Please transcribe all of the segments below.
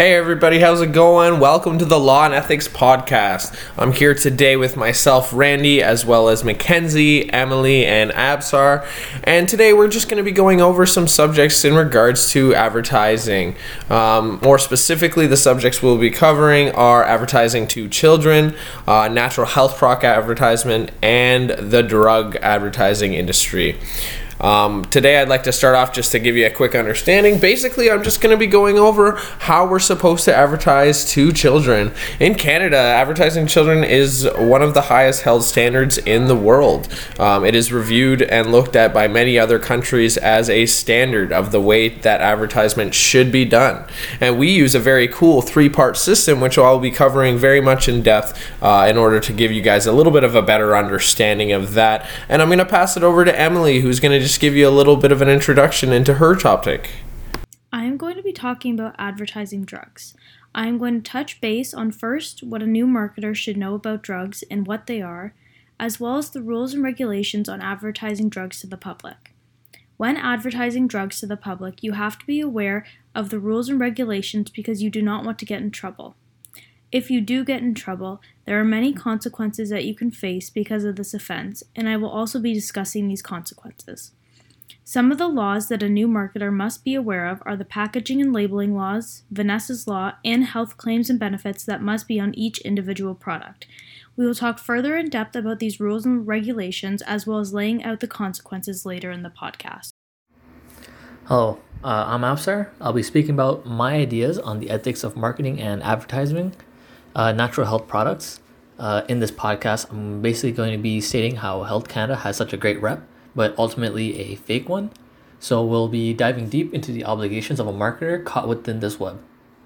Hey everybody, how's it going? Welcome to the Law and Ethics Podcast. I'm here today with myself, Randy, as well as Mackenzie, Emily, and Absar. And today we're just going to be going over some subjects in regards to advertising. Um, more specifically, the subjects we'll be covering are advertising to children, uh, natural health product advertisement, and the drug advertising industry. Um, today, I'd like to start off just to give you a quick understanding. Basically, I'm just going to be going over how we're supposed to advertise to children. In Canada, advertising children is one of the highest held standards in the world. Um, it is reviewed and looked at by many other countries as a standard of the way that advertisement should be done. And we use a very cool three part system, which I'll be covering very much in depth uh, in order to give you guys a little bit of a better understanding of that. And I'm going to pass it over to Emily, who's going to just give you a little bit of an introduction into her topic. I am going to be talking about advertising drugs. I am going to touch base on first what a new marketer should know about drugs and what they are, as well as the rules and regulations on advertising drugs to the public. When advertising drugs to the public, you have to be aware of the rules and regulations because you do not want to get in trouble. If you do get in trouble, there are many consequences that you can face because of this offense, and I will also be discussing these consequences. Some of the laws that a new marketer must be aware of are the packaging and labeling laws, Vanessa's Law, and health claims and benefits that must be on each individual product. We will talk further in depth about these rules and regulations as well as laying out the consequences later in the podcast. Hello, uh, I'm Absar. I'll be speaking about my ideas on the ethics of marketing and advertising uh, natural health products. Uh, in this podcast, I'm basically going to be stating how Health Canada has such a great rep but ultimately a fake one. So we'll be diving deep into the obligations of a marketer caught within this web.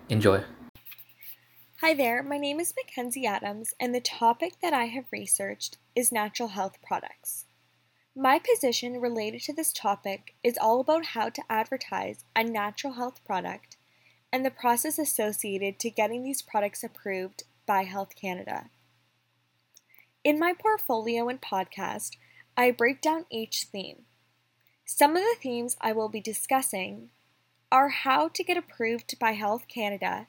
Enjoy. Hi there, my name is Mackenzie Adams, and the topic that I have researched is natural health products. My position related to this topic is all about how to advertise a natural health product and the process associated to getting these products approved by Health Canada. In my portfolio and podcast, I break down each theme. Some of the themes I will be discussing are how to get approved by Health Canada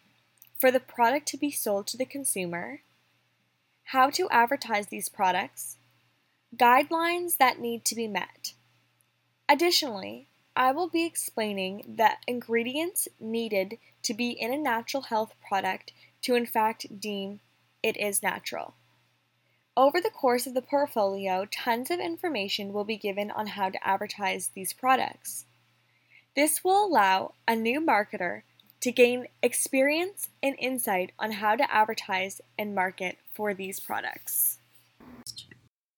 for the product to be sold to the consumer, how to advertise these products, guidelines that need to be met. Additionally, I will be explaining the ingredients needed to be in a natural health product to in fact deem it is natural. Over the course of the portfolio, tons of information will be given on how to advertise these products. This will allow a new marketer to gain experience and insight on how to advertise and market for these products.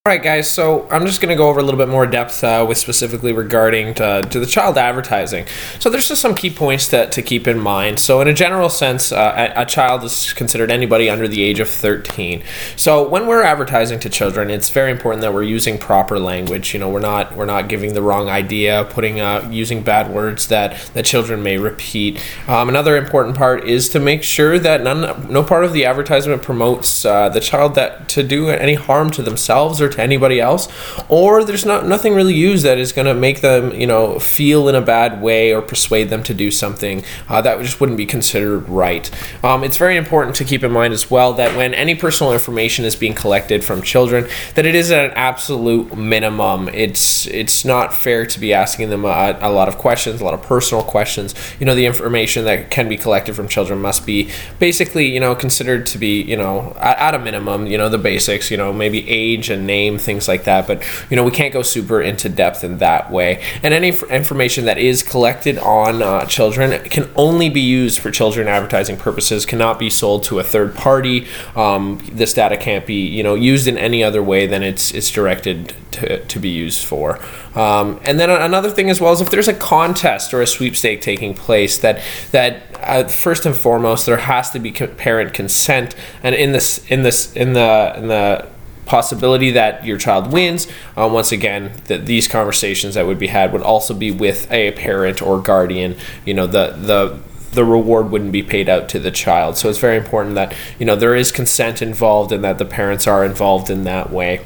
All right, guys. So I'm just going to go over a little bit more depth uh, with specifically regarding to, to, the child advertising. So there's just some key points that to keep in mind. So in a general sense, uh, a, a, child is considered anybody under the age of 13. So when we're advertising to children, it's very important that we're using proper language. You know, we're not we're not giving the wrong idea, putting uh, using bad words that that children may repeat. Um, another important part is to make sure that none no part of the advertisement promotes uh, the child that to do any harm to themselves or to anybody else, or there's not nothing really used that is going to make them, you know, feel in a bad way or persuade them to do something uh, that just wouldn't be considered right. Um, it's very important to keep in mind as well that when any personal information is being collected from children, that it is at an absolute minimum. It's it's not fair to be asking them a, a lot of questions, a lot of personal questions. You know, the information that can be collected from children must be basically, you know, considered to be, you know, at, at a minimum, you know, the basics. You know, maybe age and name things like that. But you know, we can't go super into depth in that way. And any f- information that is collected on uh, children can only be used for children advertising purposes. Cannot be sold to a third party. Um, this data can't be you know used in any other way than it's it's directed to, to be used for. Um, and then another thing as well is if there's a contest or a sweepstake taking place, that that uh, first and foremost there has to be parent consent. And in this in this in the in the possibility that your child wins. Uh, once again, that these conversations that would be had would also be with a parent or guardian. You know, the the the reward wouldn't be paid out to the child. So it's very important that you know there is consent involved and that the parents are involved in that way.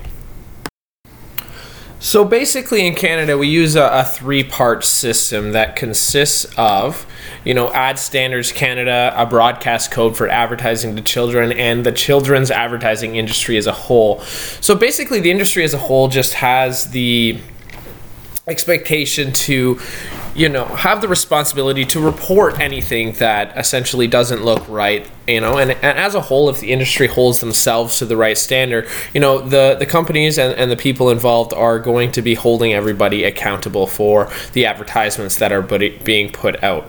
So basically, in Canada, we use a, a three-part system that consists of, you know, Ad Standards Canada, a broadcast code for advertising to children, and the children's advertising industry as a whole. So basically, the industry as a whole just has the expectation to you know have the responsibility to report anything that essentially doesn't look right you know and, and as a whole if the industry holds themselves to the right standard you know the the companies and, and the people involved are going to be holding everybody accountable for the advertisements that are being put out.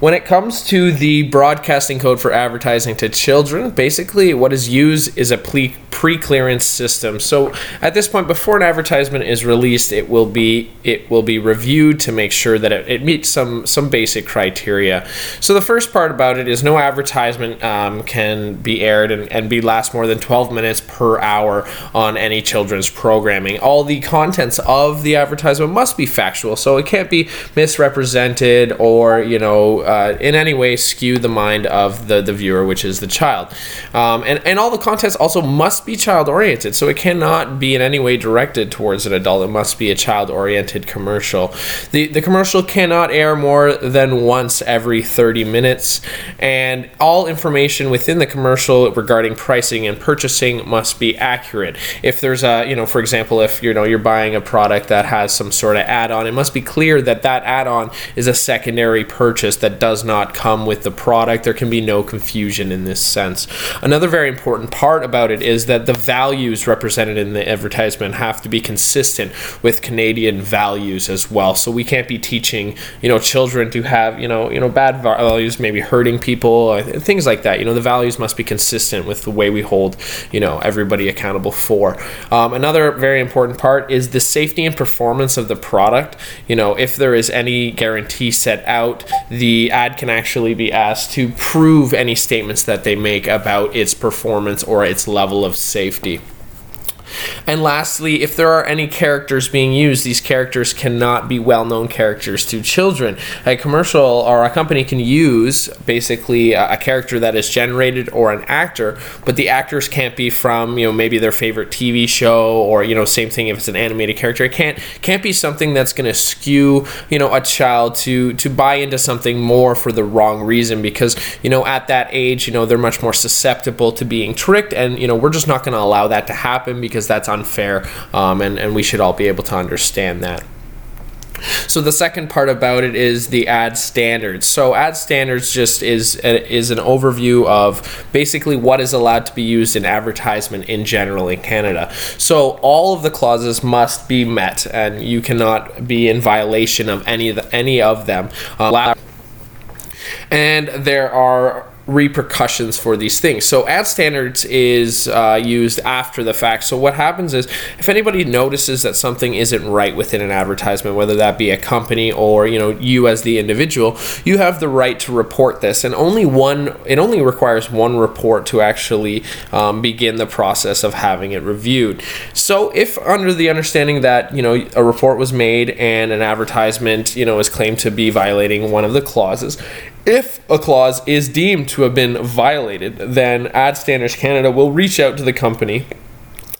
When it comes to the broadcasting code for advertising to children basically what is used is a pre pre-clearance system. So at this point before an advertisement is released it will be it will be reviewed to make sure that it, it meets some some basic criteria. So the first part about it is no advertisement um, can be aired and, and be last more than 12 minutes per hour on any children's programming. All the contents of the advertisement must be factual, so it can't be misrepresented or you know uh, in any way skew the mind of the the viewer, which is the child. Um, and and all the contents also must be child oriented, so it cannot be in any way directed towards an adult. It must be a child oriented commercial. The the commercial cannot air more than once every 30 minutes, and all information information within the commercial regarding pricing and purchasing must be accurate. If there's a, you know, for example, if you know you're buying a product that has some sort of add-on, it must be clear that that add-on is a secondary purchase that does not come with the product. There can be no confusion in this sense. Another very important part about it is that the values represented in the advertisement have to be consistent with Canadian values as well. So we can't be teaching, you know, children to have, you know, you know, bad values, maybe hurting people, uh, things like that. You know, the values must be consistent with the way we hold, you know, everybody accountable for. Um, another very important part is the safety and performance of the product. You know, if there is any guarantee set out, the ad can actually be asked to prove any statements that they make about its performance or its level of safety. And lastly, if there are any characters being used, these characters cannot be well known characters to children. A commercial or a company can use basically a, character that is generated or an actor, but the actors can't be from, you know, maybe their favorite TV show or, you know, same thing if it's an animated character. It can't can't be something that's going to skew, you know, a child to to buy into something more for the wrong reason because, you know, at that age, you know, they're much more susceptible to being tricked and, you know, we're just not going to allow that to happen because that's unfair, um, and, and we should all be able to understand that. So the second part about it is the ad standards. So ad standards just is is an overview of basically what is allowed to be used in advertisement in general in Canada. So all of the clauses must be met, and you cannot be in violation of any of the, any of them. Uh, and there are repercussions for these things. So ad standards is uh, used after the fact. So what happens is if anybody notices that something isn't right within an advertisement, whether that be a company or you know you as the individual, you have the right to report this, and only one. It only requires one report to actually um, begin the process of having it reviewed. So if under the understanding that you know a report was made and an advertisement you know is claimed to be violating one of the clauses, if a clause is deemed to have been violated, then Ad Standards Canada will reach out to the company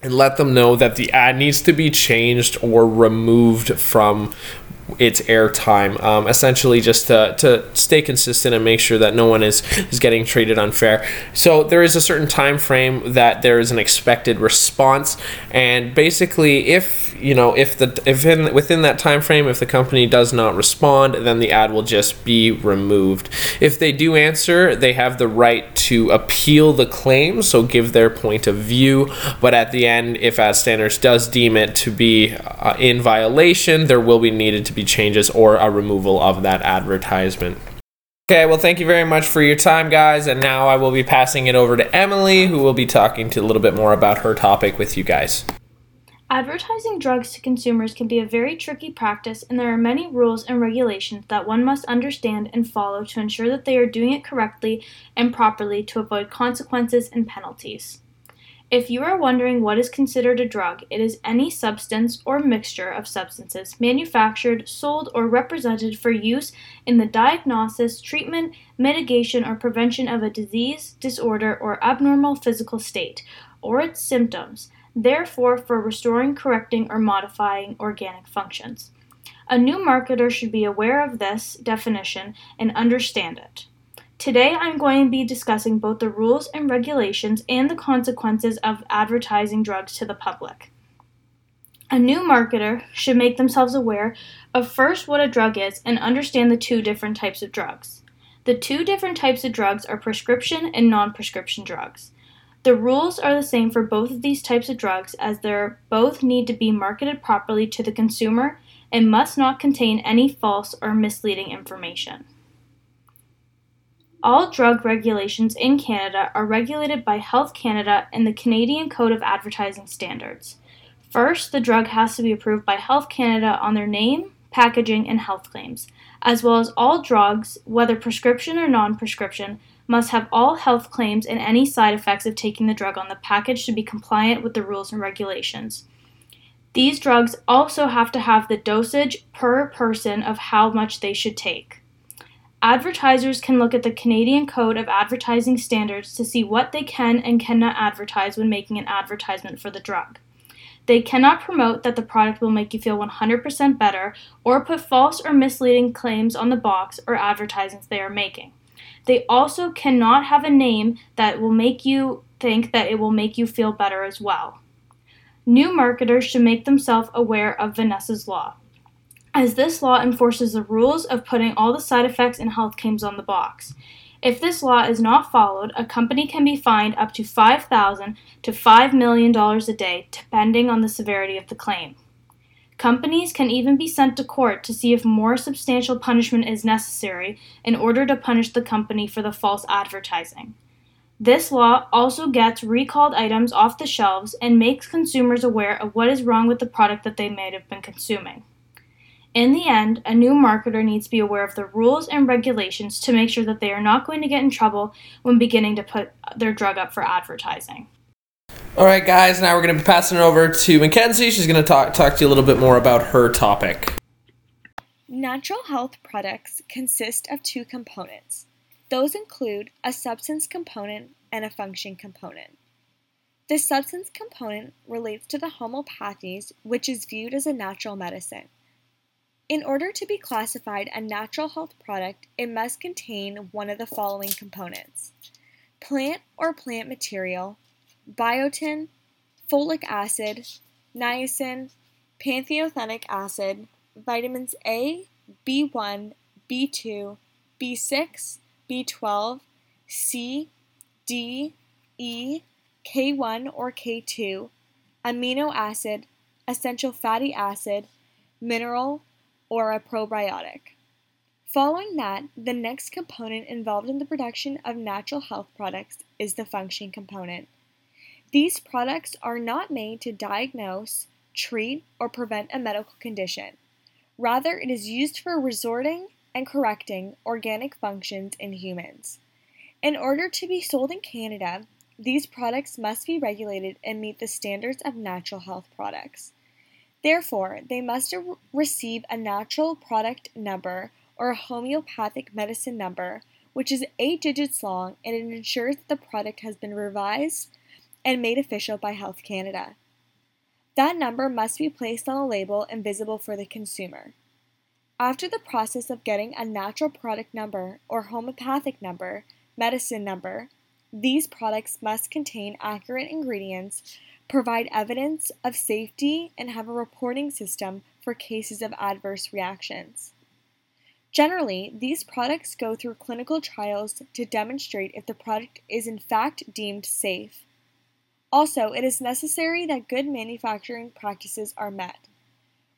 and let them know that the ad needs to be changed or removed from its airtime. Um, essentially, just to, to stay consistent and make sure that no one is is getting treated unfair. So there is a certain time frame that there is an expected response, and basically, if you know if the if in within that time frame, if the company does not respond, then the ad will just be removed. If they do answer, they have the right to appeal the claim, so give their point of view. But at the end, if Ad Standards does deem it to be uh, in violation, there will be needed to be changes or a removal of that advertisement. Okay, well, thank you very much for your time, guys. And now I will be passing it over to Emily, who will be talking to a little bit more about her topic with you guys. Advertising drugs to consumers can be a very tricky practice, and there are many rules and regulations that one must understand and follow to ensure that they are doing it correctly and properly to avoid consequences and penalties. If you are wondering what is considered a drug, it is any substance or mixture of substances manufactured, sold, or represented for use in the diagnosis, treatment, mitigation, or prevention of a disease, disorder, or abnormal physical state, or its symptoms therefore, for restoring, correcting, or modifying organic functions. A new marketer should be aware of this definition and understand it. Today, I'm going to be discussing both the rules and regulations and the consequences of advertising drugs to the public. A new marketer should make themselves aware of first what a drug is and understand the two different types of drugs. The two different types of drugs are prescription and non prescription drugs. The rules are the same for both of these types of drugs as they both need to be marketed properly to the consumer and must not contain any false or misleading information. All drug regulations in Canada are regulated by Health Canada and the Canadian Code of Advertising Standards. First, the drug has to be approved by Health Canada on their name, packaging, and health claims, as well as all drugs, whether prescription or non prescription, must have all health claims and any side effects of taking the drug on the package to be compliant with the rules and regulations. These drugs also have to have the dosage per person of how much they should take. Advertisers can look at the Canadian Code of Advertising Standards to see what they can and cannot advertise when making an advertisement for the drug. They cannot promote that the product will make you feel 100% better or put false or misleading claims on the box or advertisements they are making. They also cannot have a name that will make you think that it will make you feel better as well. New marketers should make themselves aware of Vanessa's Law as this law enforces the rules of putting all the side effects and health claims on the box. If this law is not followed, a company can be fined up to 5,000 to $5 million a day, depending on the severity of the claim. Companies can even be sent to court to see if more substantial punishment is necessary in order to punish the company for the false advertising. This law also gets recalled items off the shelves and makes consumers aware of what is wrong with the product that they may have been consuming. In the end, a new marketer needs to be aware of the rules and regulations to make sure that they are not going to get in trouble when beginning to put their drug up for advertising. All right, guys, now we're going to be passing it over to Mackenzie. She's going to talk, talk to you a little bit more about her topic. Natural health products consist of two components. Those include a substance component and a function component. The substance component relates to the homeopathies, which is viewed as a natural medicine. In order to be classified a natural health product, it must contain one of the following components plant or plant material, biotin, folic acid, niacin, pantothenic acid, vitamins A, B1, B2, B6, B12, C, D, E, K1 or K2, amino acid, essential fatty acid, mineral, or a probiotic. Following that, the next component involved in the production of natural health products is the function component. These products are not made to diagnose, treat, or prevent a medical condition. Rather, it is used for resorting and correcting organic functions in humans. In order to be sold in Canada, these products must be regulated and meet the standards of natural health products. Therefore, they must receive a natural product number or a homeopathic medicine number, which is eight digits long and it ensures that the product has been revised and made official by Health Canada. That number must be placed on the label and visible for the consumer. After the process of getting a natural product number or homeopathic number, medicine number, these products must contain accurate ingredients provide evidence of safety, and have a reporting system for cases of adverse reactions. Generally, these products go through clinical trials to demonstrate if the product is in fact deemed safe. Also, it is necessary that good manufacturing practices are met.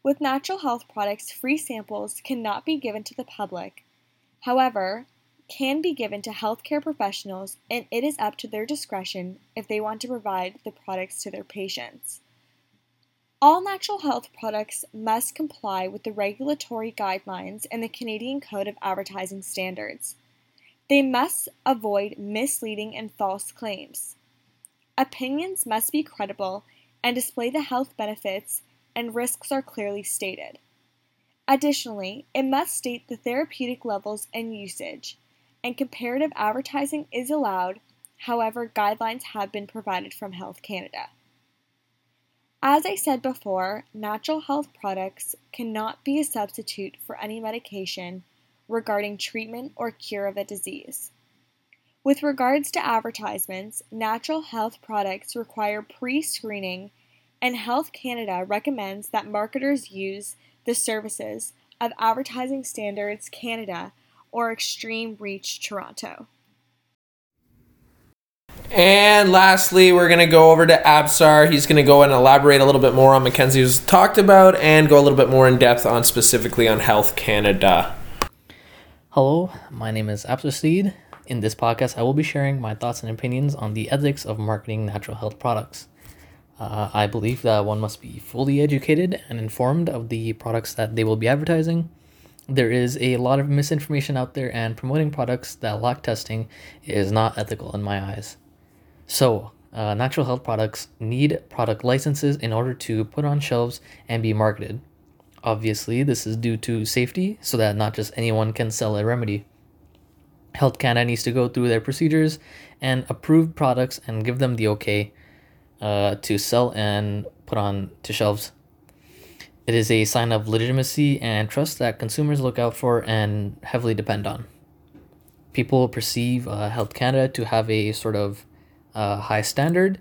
With natural health products, free samples cannot be given to the public. However, can be given to healthcare professionals, and it is up to their discretion if they want to provide the products to their patients. All natural health products must comply with the regulatory guidelines and the Canadian Code of Advertising Standards. They must avoid misleading and false claims. Opinions must be credible and display the health benefits and risks are clearly stated. Additionally, it must state the therapeutic levels and usage, and comparative advertising is allowed, however, guidelines have been provided from Health Canada. As I said before, natural health products cannot be a substitute for any medication regarding treatment or cure of a disease. With regards to advertisements, natural health products require pre screening, and Health Canada recommends that marketers use the services of Advertising Standards Canada or Extreme Reach Toronto. And lastly, we're going to go over to Absar. He's going to go and elaborate a little bit more on Mackenzie's talked about and go a little bit more in depth on specifically on Health Canada. Hello, my name is Absar Steed. In this podcast, I will be sharing my thoughts and opinions on the ethics of marketing natural health products. Uh, I believe that one must be fully educated and informed of the products that they will be advertising. There is a lot of misinformation out there, and promoting products that lack testing is not ethical in my eyes. So, uh, natural health products need product licenses in order to put on shelves and be marketed. Obviously, this is due to safety, so that not just anyone can sell a remedy. Health Canada needs to go through their procedures and approve products and give them the okay uh, to sell and put on to shelves. It is a sign of legitimacy and trust that consumers look out for and heavily depend on. People perceive uh, Health Canada to have a sort of uh, high standard,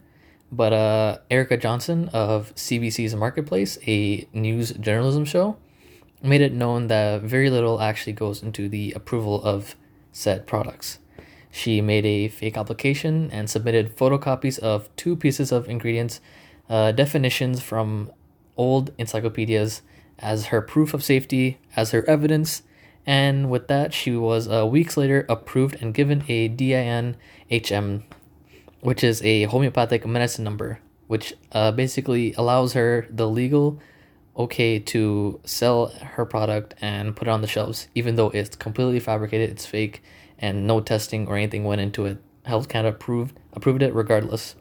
but uh, Erica Johnson of CBC's Marketplace, a news journalism show, made it known that very little actually goes into the approval of said products. She made a fake application and submitted photocopies of two pieces of ingredients, uh, definitions from old encyclopedias as her proof of safety, as her evidence, and with that, she was uh, weeks later approved and given a DIN HM, which is a homeopathic medicine number, which uh, basically allows her the legal okay to sell her product and put it on the shelves, even though it's completely fabricated, it's fake, and no testing or anything went into it. Health Canada approved approved it regardless.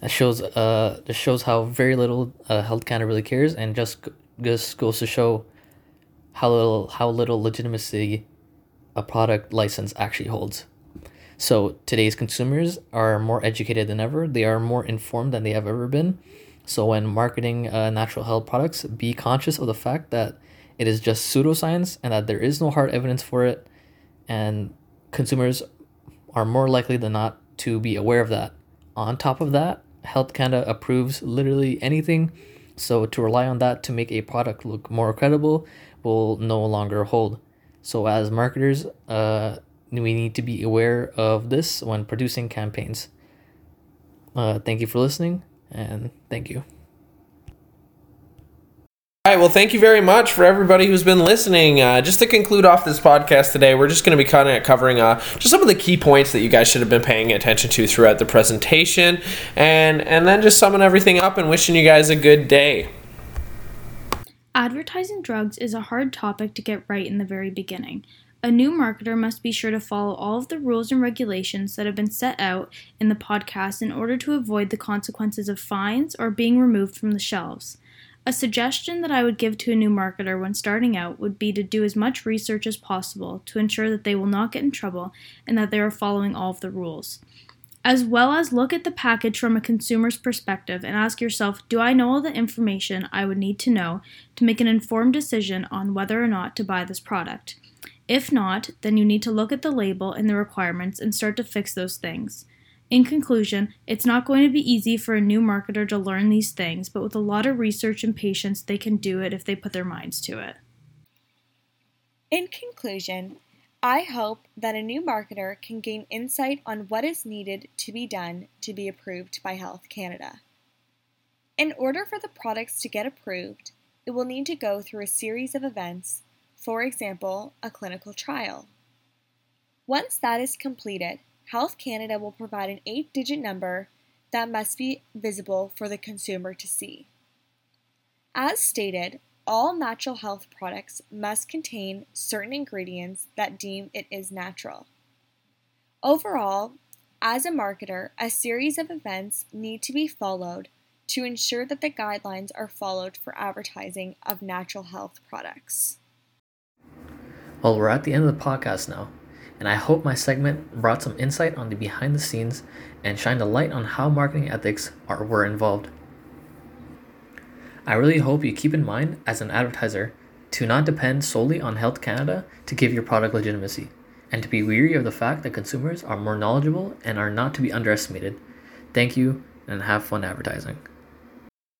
That shows uh just shows how very little uh, Health Canada really cares, and just just goes to show how little how little legitimacy a product license actually holds. So today's consumers are more educated than ever. They are more informed than they have ever been. So when marketing uh, natural health products, be conscious of the fact that it is just pseudoscience and that there is no hard evidence for it and consumers are more likely than not to be aware of that. On top of that, Health Canada approves literally anything, so to rely on that to make a product look more credible will no longer hold. So as marketers, uh, we need to be aware of this when producing campaigns. Uh, thank you for listening, and thank you. All right. Well, thank you very much for everybody who's been listening. Uh, just to conclude off this podcast today, we're just going to be kind of covering uh, just some of the key points that you guys should have been paying attention to throughout the presentation, and and then just summing everything up and wishing you guys a good day. Advertising drugs is a hard topic to get right in the very beginning. A new marketer must be sure to follow all of the rules and regulations that have been set out in the podcast in order to avoid the consequences of fines or being removed from the shelves. A suggestion that I would give to a new marketer when starting out would be to do as much research as possible to ensure that they will not get in trouble and that they are following all of the rules. As well as look at the package from a consumer's perspective and ask yourself Do I know all the information I would need to know to make an informed decision on whether or not to buy this product? If not, then you need to look at the label and the requirements and start to fix those things. In conclusion, it's not going to be easy for a new marketer to learn these things, but with a lot of research and patience, they can do it if they put their minds to it. In conclusion, I hope that a new marketer can gain insight on what is needed to be done to be approved by Health Canada. In order for the products to get approved, it will need to go through a series of events, for example, a clinical trial. Once that is completed, Health Canada will provide an eight digit number that must be visible for the consumer to see. As stated, all natural health products must contain certain ingredients that deem it is natural. Overall, as a marketer, a series of events need to be followed to ensure that the guidelines are followed for advertising of natural health products. Well, we're at the end of the podcast now and I hope my segment brought some insight on the behind the scenes and shined a light on how marketing ethics are were involved. I really hope you keep in mind as an advertiser to not depend solely on Health Canada to give your product legitimacy, and to be weary of the fact that consumers are more knowledgeable and are not to be underestimated. Thank you and have fun advertising.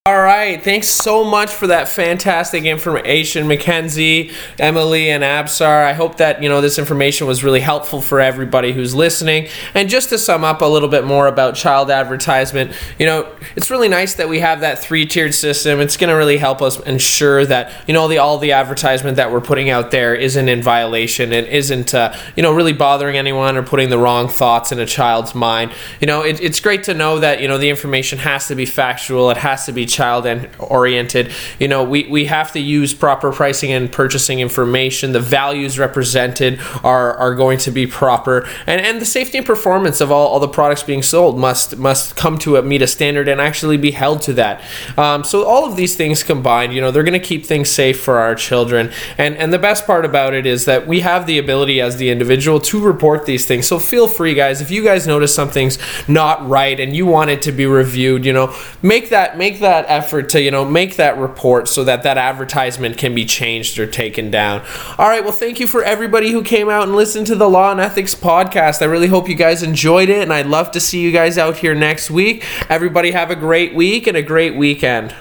All right. Thanks so much for that fantastic information, Mackenzie, Emily, and Absar. I hope that, you know, this information was really helpful for everybody who's listening. And just to sum up a little bit more about child advertisement, you know, it's really nice that we have that three-tiered system. It's going to really help us ensure that, you know, the all the advertisement that we're putting out there isn't in violation and isn't, uh, you know, really bothering anyone or putting the wrong thoughts in a child's mind. You know, it, it's great to know that, you know, the information has to be factual. It has to be child oriented. You know, we, we have to use proper pricing and purchasing information. The values represented are, are going to be proper, and, and the safety and performance of all, all the products being sold must must come to a, meet a standard and actually be held to that. Um, so all of these things combined, you know, they're going to keep things safe for our children. And and the best part about it is that we have the ability as the individual to report these things. So feel free, guys, if you guys notice something's not right and you want it to be reviewed, you know, make that make effort to you know make that report so that that advertisement can be changed or taken down. All right well thank you for everybody who came out and listened to the law and ethics podcast. I really hope you guys enjoyed it and i'd love to see you guys out here next week. Everybody have a great week and a great weekend